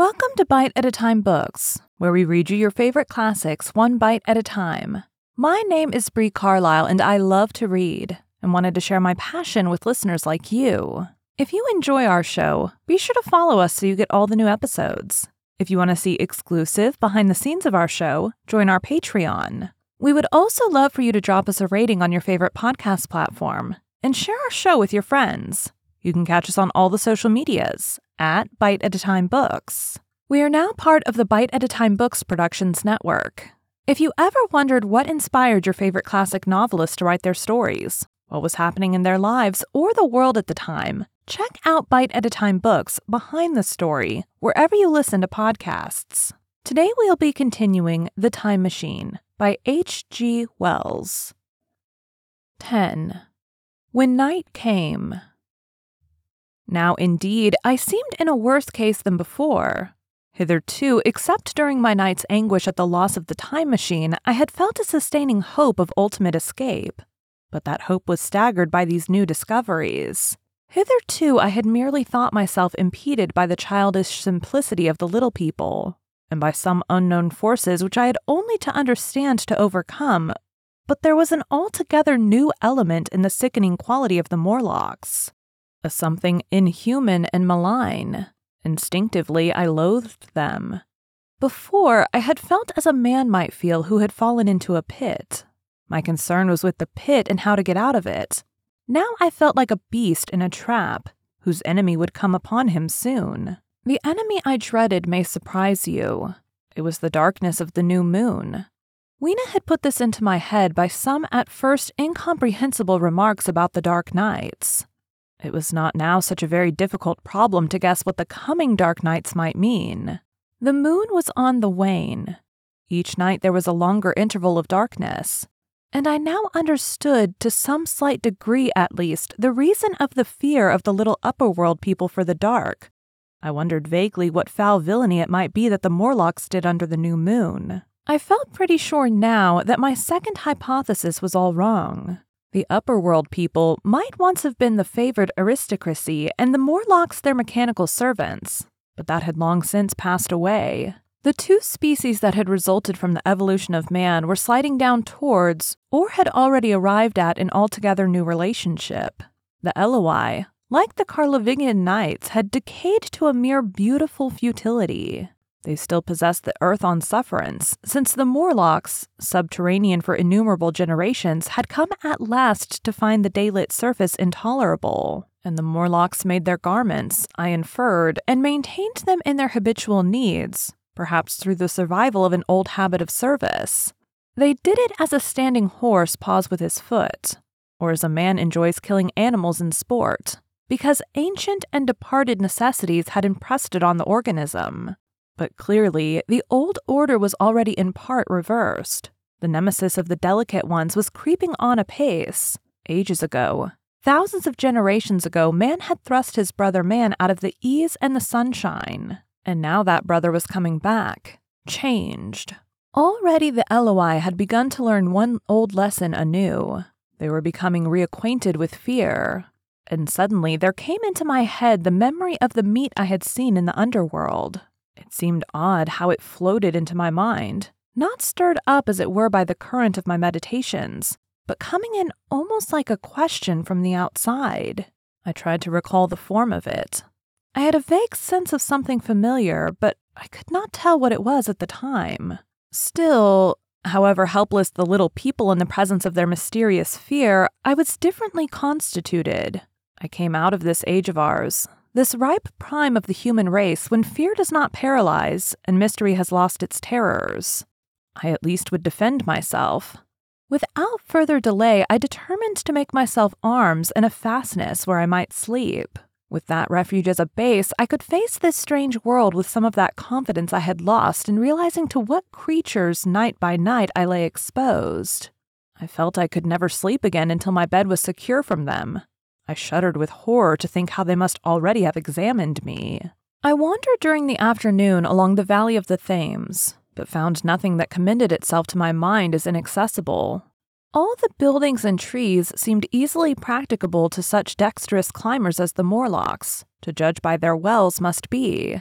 Welcome to Bite at a Time Books, where we read you your favorite classics one bite at a time. My name is Bree Carlisle, and I love to read and wanted to share my passion with listeners like you. If you enjoy our show, be sure to follow us so you get all the new episodes. If you want to see exclusive behind the scenes of our show, join our Patreon. We would also love for you to drop us a rating on your favorite podcast platform and share our show with your friends. You can catch us on all the social medias at Bite at a Time Books. We are now part of the Bite at a Time Books Productions Network. If you ever wondered what inspired your favorite classic novelists to write their stories, what was happening in their lives or the world at the time, check out Bite at a Time Books Behind the Story wherever you listen to podcasts. Today we'll be continuing The Time Machine by H.G. Wells. 10. When Night Came. Now, indeed, I seemed in a worse case than before. Hitherto, except during my night's anguish at the loss of the time machine, I had felt a sustaining hope of ultimate escape. But that hope was staggered by these new discoveries. Hitherto, I had merely thought myself impeded by the childish simplicity of the little people, and by some unknown forces which I had only to understand to overcome. But there was an altogether new element in the sickening quality of the Morlocks a something inhuman and malign. Instinctively, I loathed them. Before, I had felt as a man might feel who had fallen into a pit. My concern was with the pit and how to get out of it. Now I felt like a beast in a trap, whose enemy would come upon him soon. The enemy I dreaded may surprise you. It was the darkness of the new moon. Weena had put this into my head by some at first incomprehensible remarks about the dark nights. It was not now such a very difficult problem to guess what the coming dark nights might mean. The moon was on the wane. Each night there was a longer interval of darkness. And I now understood, to some slight degree at least, the reason of the fear of the little upper world people for the dark. I wondered vaguely what foul villainy it might be that the Morlocks did under the new moon. I felt pretty sure now that my second hypothesis was all wrong. The upper world people might once have been the favored aristocracy and the Morlocks their mechanical servants, but that had long since passed away. The two species that had resulted from the evolution of man were sliding down towards, or had already arrived at, an altogether new relationship. The Eloi, like the Carlovingian knights, had decayed to a mere beautiful futility. They still possessed the earth on sufferance, since the Morlocks, subterranean for innumerable generations, had come at last to find the daylit surface intolerable. And the Morlocks made their garments, I inferred, and maintained them in their habitual needs, perhaps through the survival of an old habit of service. They did it as a standing horse paws with his foot, or as a man enjoys killing animals in sport, because ancient and departed necessities had impressed it on the organism. But clearly, the old order was already in part reversed. The nemesis of the delicate ones was creeping on apace. Ages ago, thousands of generations ago, man had thrust his brother man out of the ease and the sunshine. And now that brother was coming back, changed. Already the Eloi had begun to learn one old lesson anew. They were becoming reacquainted with fear. And suddenly there came into my head the memory of the meat I had seen in the underworld. It seemed odd how it floated into my mind, not stirred up as it were by the current of my meditations, but coming in almost like a question from the outside. I tried to recall the form of it. I had a vague sense of something familiar, but I could not tell what it was at the time. Still, however helpless the little people in the presence of their mysterious fear, I was differently constituted. I came out of this age of ours, this ripe prime of the human race when fear does not paralyze and mystery has lost its terrors. I at least would defend myself. Without further delay, I determined to make myself arms and a fastness where I might sleep. With that refuge as a base, I could face this strange world with some of that confidence I had lost in realizing to what creatures night by night I lay exposed. I felt I could never sleep again until my bed was secure from them, I shuddered with horror to think how they must already have examined me. I wandered during the afternoon along the valley of the Thames, but found nothing that commended itself to my mind as inaccessible. All the buildings and trees seemed easily practicable to such dexterous climbers as the Morlocks, to judge by their wells must be.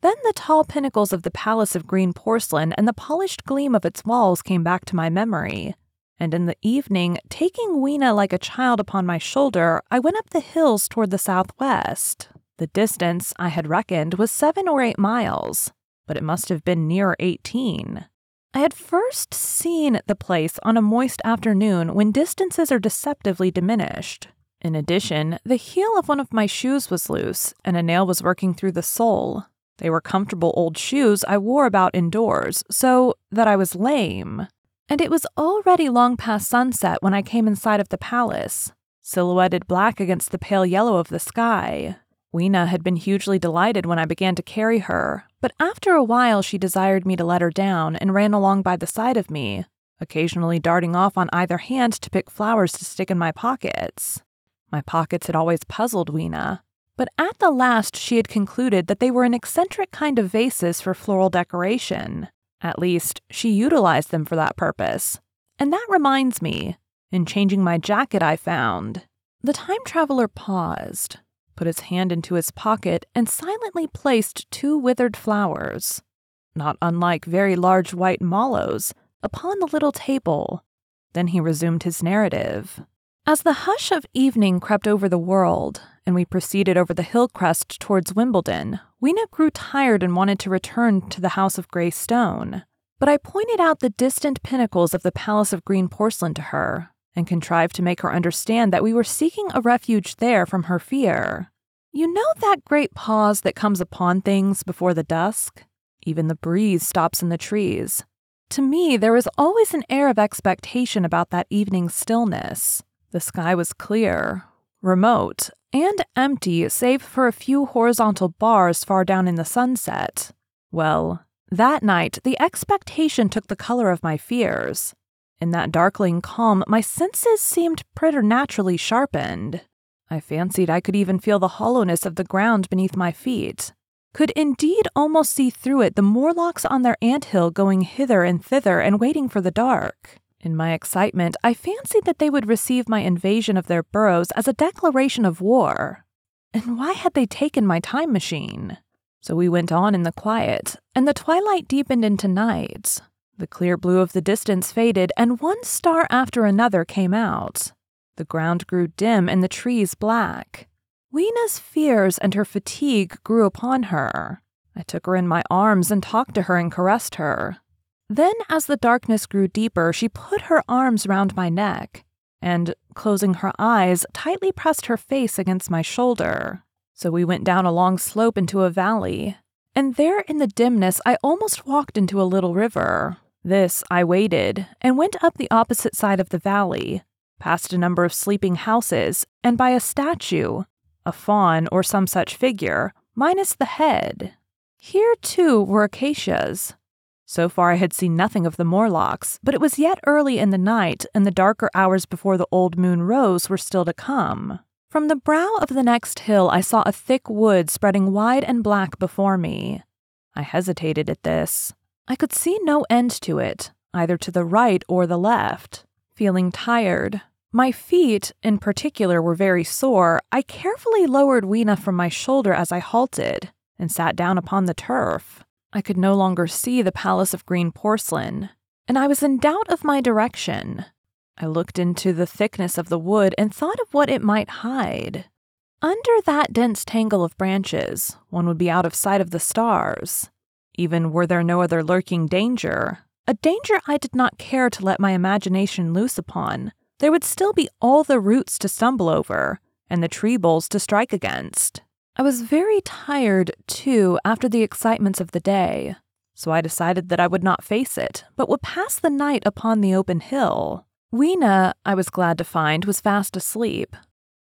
Then the tall pinnacles of the palace of green porcelain and the polished gleam of its walls came back to my memory. And in the evening, taking Weena like a child upon my shoulder, I went up the hills toward the southwest. The distance, I had reckoned, was seven or eight miles, but it must have been near 18. I had first seen the place on a moist afternoon when distances are deceptively diminished. In addition, the heel of one of my shoes was loose, and a nail was working through the sole. They were comfortable old shoes I wore about indoors, so that I was lame. And it was already long past sunset when I came in sight of the palace, silhouetted black against the pale yellow of the sky. Weena had been hugely delighted when I began to carry her, but after a while she desired me to let her down and ran along by the side of me, occasionally darting off on either hand to pick flowers to stick in my pockets. My pockets had always puzzled Weena, but at the last she had concluded that they were an eccentric kind of vases for floral decoration. At least, she utilized them for that purpose. And that reminds me, in changing my jacket, I found. The time traveler paused put his hand into his pocket, and silently placed two withered flowers, not unlike very large white mallows, upon the little table. Then he resumed his narrative. As the hush of evening crept over the world, and we proceeded over the hill crest towards Wimbledon, Weena grew tired and wanted to return to the House of Grey Stone. But I pointed out the distant pinnacles of the Palace of Green Porcelain to her, and contrived to make her understand that we were seeking a refuge there from her fear. You know that great pause that comes upon things before the dusk? Even the breeze stops in the trees. To me, there is always an air of expectation about that evening stillness. The sky was clear, remote, and empty save for a few horizontal bars far down in the sunset. Well, that night, the expectation took the color of my fears. In that darkling calm, my senses seemed preternaturally sharpened. I fancied I could even feel the hollowness of the ground beneath my feet, could indeed almost see through it the Morlocks on their ant hill going hither and thither and waiting for the dark. In my excitement, I fancied that they would receive my invasion of their burrows as a declaration of war. And why had they taken my time machine? So we went on in the quiet, and the twilight deepened into night. The clear blue of the distance faded, and one star after another came out. The ground grew dim and the trees black. Weena's fears and her fatigue grew upon her. I took her in my arms and talked to her and caressed her. Then, as the darkness grew deeper, she put her arms round my neck and, closing her eyes, tightly pressed her face against my shoulder. So we went down a long slope into a valley, and there in the dimness I almost walked into a little river. This I waded and went up the opposite side of the valley, past a number of sleeping houses, and by a statue, a faun or some such figure, minus the head. Here, too, were acacias. So far, I had seen nothing of the Morlocks, but it was yet early in the night, and the darker hours before the old moon rose were still to come. From the brow of the next hill, I saw a thick wood spreading wide and black before me. I hesitated at this. I could see no end to it, either to the right or the left. Feeling tired, my feet, in particular, were very sore. I carefully lowered Weena from my shoulder as I halted and sat down upon the turf. I could no longer see the palace of green porcelain, and I was in doubt of my direction. I looked into the thickness of the wood and thought of what it might hide. Under that dense tangle of branches, one would be out of sight of the stars. Even were there no other lurking danger, a danger I did not care to let my imagination loose upon. There would still be all the roots to stumble over and the tree boles to strike against. I was very tired, too, after the excitements of the day, so I decided that I would not face it, but would pass the night upon the open hill. Weena, I was glad to find, was fast asleep.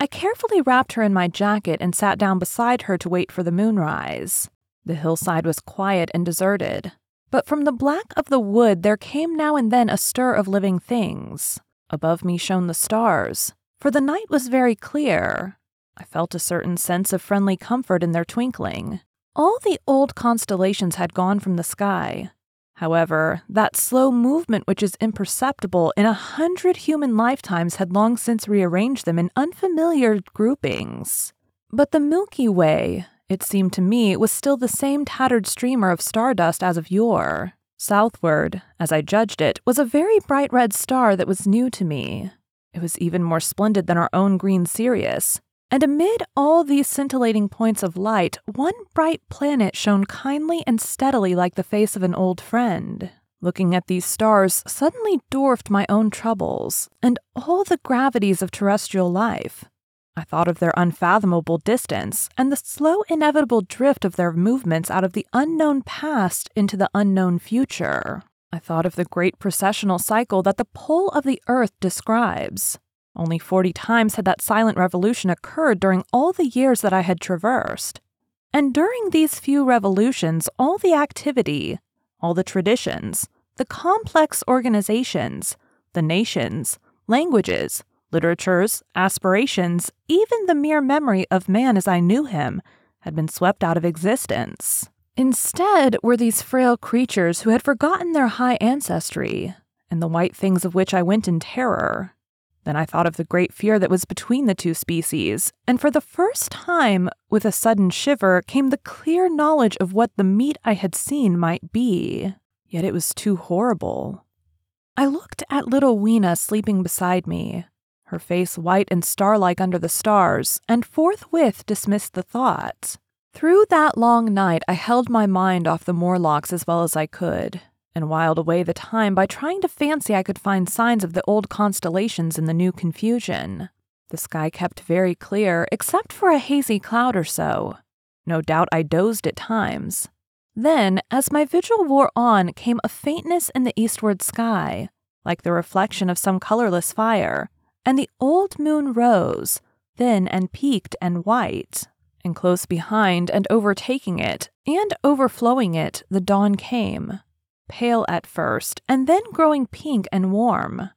I carefully wrapped her in my jacket and sat down beside her to wait for the moonrise. The hillside was quiet and deserted. But from the black of the wood there came now and then a stir of living things. Above me shone the stars, for the night was very clear. I felt a certain sense of friendly comfort in their twinkling. All the old constellations had gone from the sky. However, that slow movement which is imperceptible in a hundred human lifetimes had long since rearranged them in unfamiliar groupings. But the Milky Way, it seemed to me, was still the same tattered streamer of stardust as of yore. Southward, as I judged it, was a very bright red star that was new to me. It was even more splendid than our own green Sirius. And amid all these scintillating points of light, one bright planet shone kindly and steadily like the face of an old friend. Looking at these stars suddenly dwarfed my own troubles and all the gravities of terrestrial life. I thought of their unfathomable distance and the slow, inevitable drift of their movements out of the unknown past into the unknown future. I thought of the great precessional cycle that the pole of the earth describes. Only 40 times had that silent revolution occurred during all the years that I had traversed. And during these few revolutions, all the activity, all the traditions, the complex organizations, the nations, languages, literatures, aspirations, even the mere memory of man as I knew him, had been swept out of existence. Instead were these frail creatures who had forgotten their high ancestry, and the white things of which I went in terror. Then I thought of the great fear that was between the two species, and for the first time, with a sudden shiver, came the clear knowledge of what the meat I had seen might be. Yet it was too horrible. I looked at little Weena sleeping beside me, her face white and starlike under the stars, and forthwith dismissed the thought. Through that long night, I held my mind off the Morlocks as well as I could, and whiled away the time by trying to fancy I could find signs of the old constellations in the new confusion. The sky kept very clear, except for a hazy cloud or so. No doubt I dozed at times. Then, as my vigil wore on, came a faintness in the eastward sky, like the reflection of some colorless fire, and the old moon rose, thin and peaked and white. And close behind and overtaking it, and overflowing it, the dawn came, pale at first, and then growing pink and warm.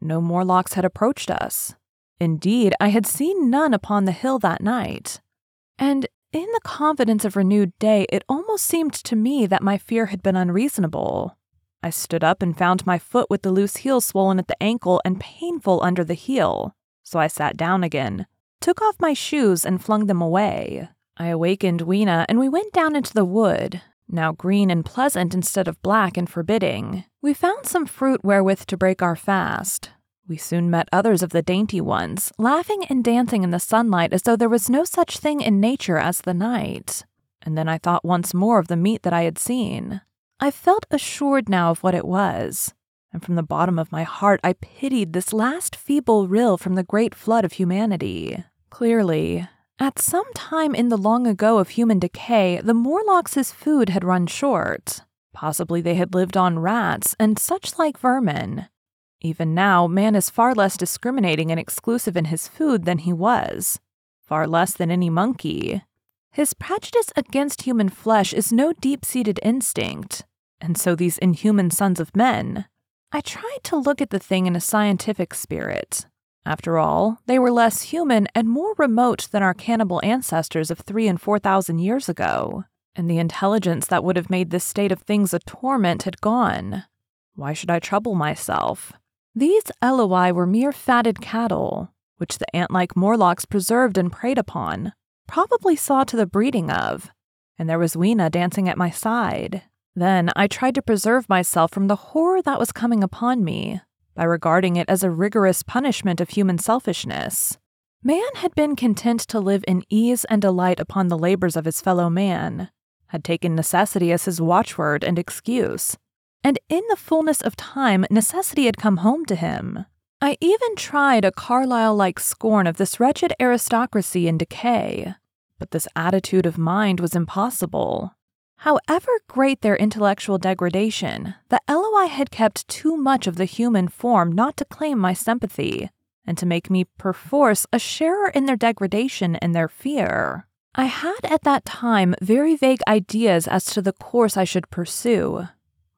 No Morlocks had approached us. Indeed, I had seen none upon the hill that night. And in the confidence of renewed day, it almost seemed to me that my fear had been unreasonable. I stood up and found my foot with the loose heel swollen at the ankle and painful under the heel, so I sat down again, took off my shoes, and flung them away. I awakened Weena, and we went down into the wood, now green and pleasant instead of black and forbidding. We found some fruit wherewith to break our fast. We soon met others of the dainty ones, laughing and dancing in the sunlight as though there was no such thing in nature as the night. And then I thought once more of the meat that I had seen. I felt assured now of what it was, and from the bottom of my heart I pitied this last feeble rill from the great flood of humanity. Clearly, at some time in the long ago of human decay, the Morlocks' food had run short. Possibly they had lived on rats and such like vermin. Even now, man is far less discriminating and exclusive in his food than he was, far less than any monkey. His prejudice against human flesh is no deep seated instinct, and so these inhuman sons of men. I tried to look at the thing in a scientific spirit. After all, they were less human and more remote than our cannibal ancestors of three and four thousand years ago, and the intelligence that would have made this state of things a torment had gone. Why should I trouble myself? These Eloi were mere fatted cattle, which the ant like Morlocks preserved and preyed upon, probably saw to the breeding of, and there was Weena dancing at my side. Then I tried to preserve myself from the horror that was coming upon me by regarding it as a rigorous punishment of human selfishness. Man had been content to live in ease and delight upon the labors of his fellow man, had taken necessity as his watchword and excuse, and in the fullness of time, necessity had come home to him. I even tried a Carlyle like scorn of this wretched aristocracy in decay, but this attitude of mind was impossible. However great their intellectual degradation, the Eloi had kept too much of the human form not to claim my sympathy, and to make me perforce a sharer in their degradation and their fear. I had at that time very vague ideas as to the course I should pursue.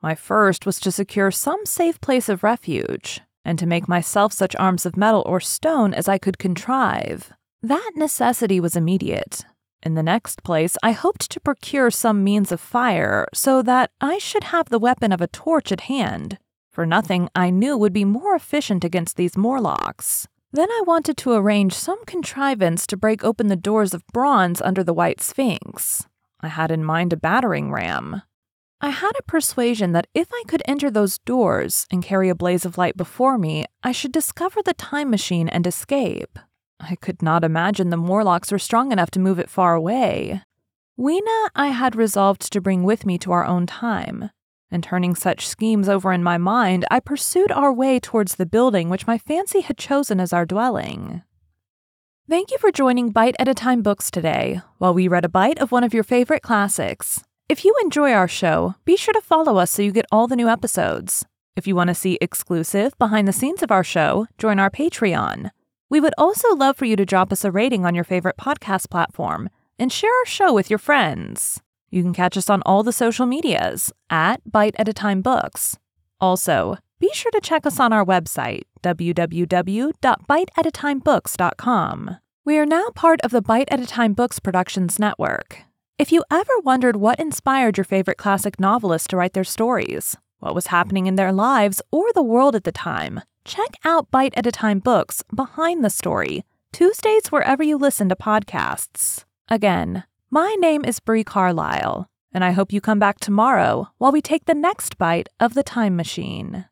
My first was to secure some safe place of refuge, and to make myself such arms of metal or stone as I could contrive. That necessity was immediate. In the next place, I hoped to procure some means of fire so that I should have the weapon of a torch at hand, for nothing I knew would be more efficient against these Morlocks. Then I wanted to arrange some contrivance to break open the doors of bronze under the White Sphinx. I had in mind a battering ram. I had a persuasion that if I could enter those doors and carry a blaze of light before me, I should discover the time machine and escape. I could not imagine the Morlocks were strong enough to move it far away. Weena I had resolved to bring with me to our own time, and turning such schemes over in my mind, I pursued our way towards the building which my fancy had chosen as our dwelling. Thank you for joining Bite at a Time Books today, while we read a bite of one of your favorite classics. If you enjoy our show, be sure to follow us so you get all the new episodes. If you want to see exclusive behind the scenes of our show, join our Patreon. We would also love for you to drop us a rating on your favorite podcast platform and share our show with your friends. You can catch us on all the social medias at Bite at a Time Books. Also, be sure to check us on our website, www.biteatatimebooks.com. We are now part of the Bite at a Time Books Productions Network. If you ever wondered what inspired your favorite classic novelists to write their stories, what was happening in their lives or the world at the time, check out Bite at a Time Books Behind the Story, Tuesdays wherever you listen to podcasts. Again, my name is Bree Carlisle, and I hope you come back tomorrow while we take the next bite of the time machine.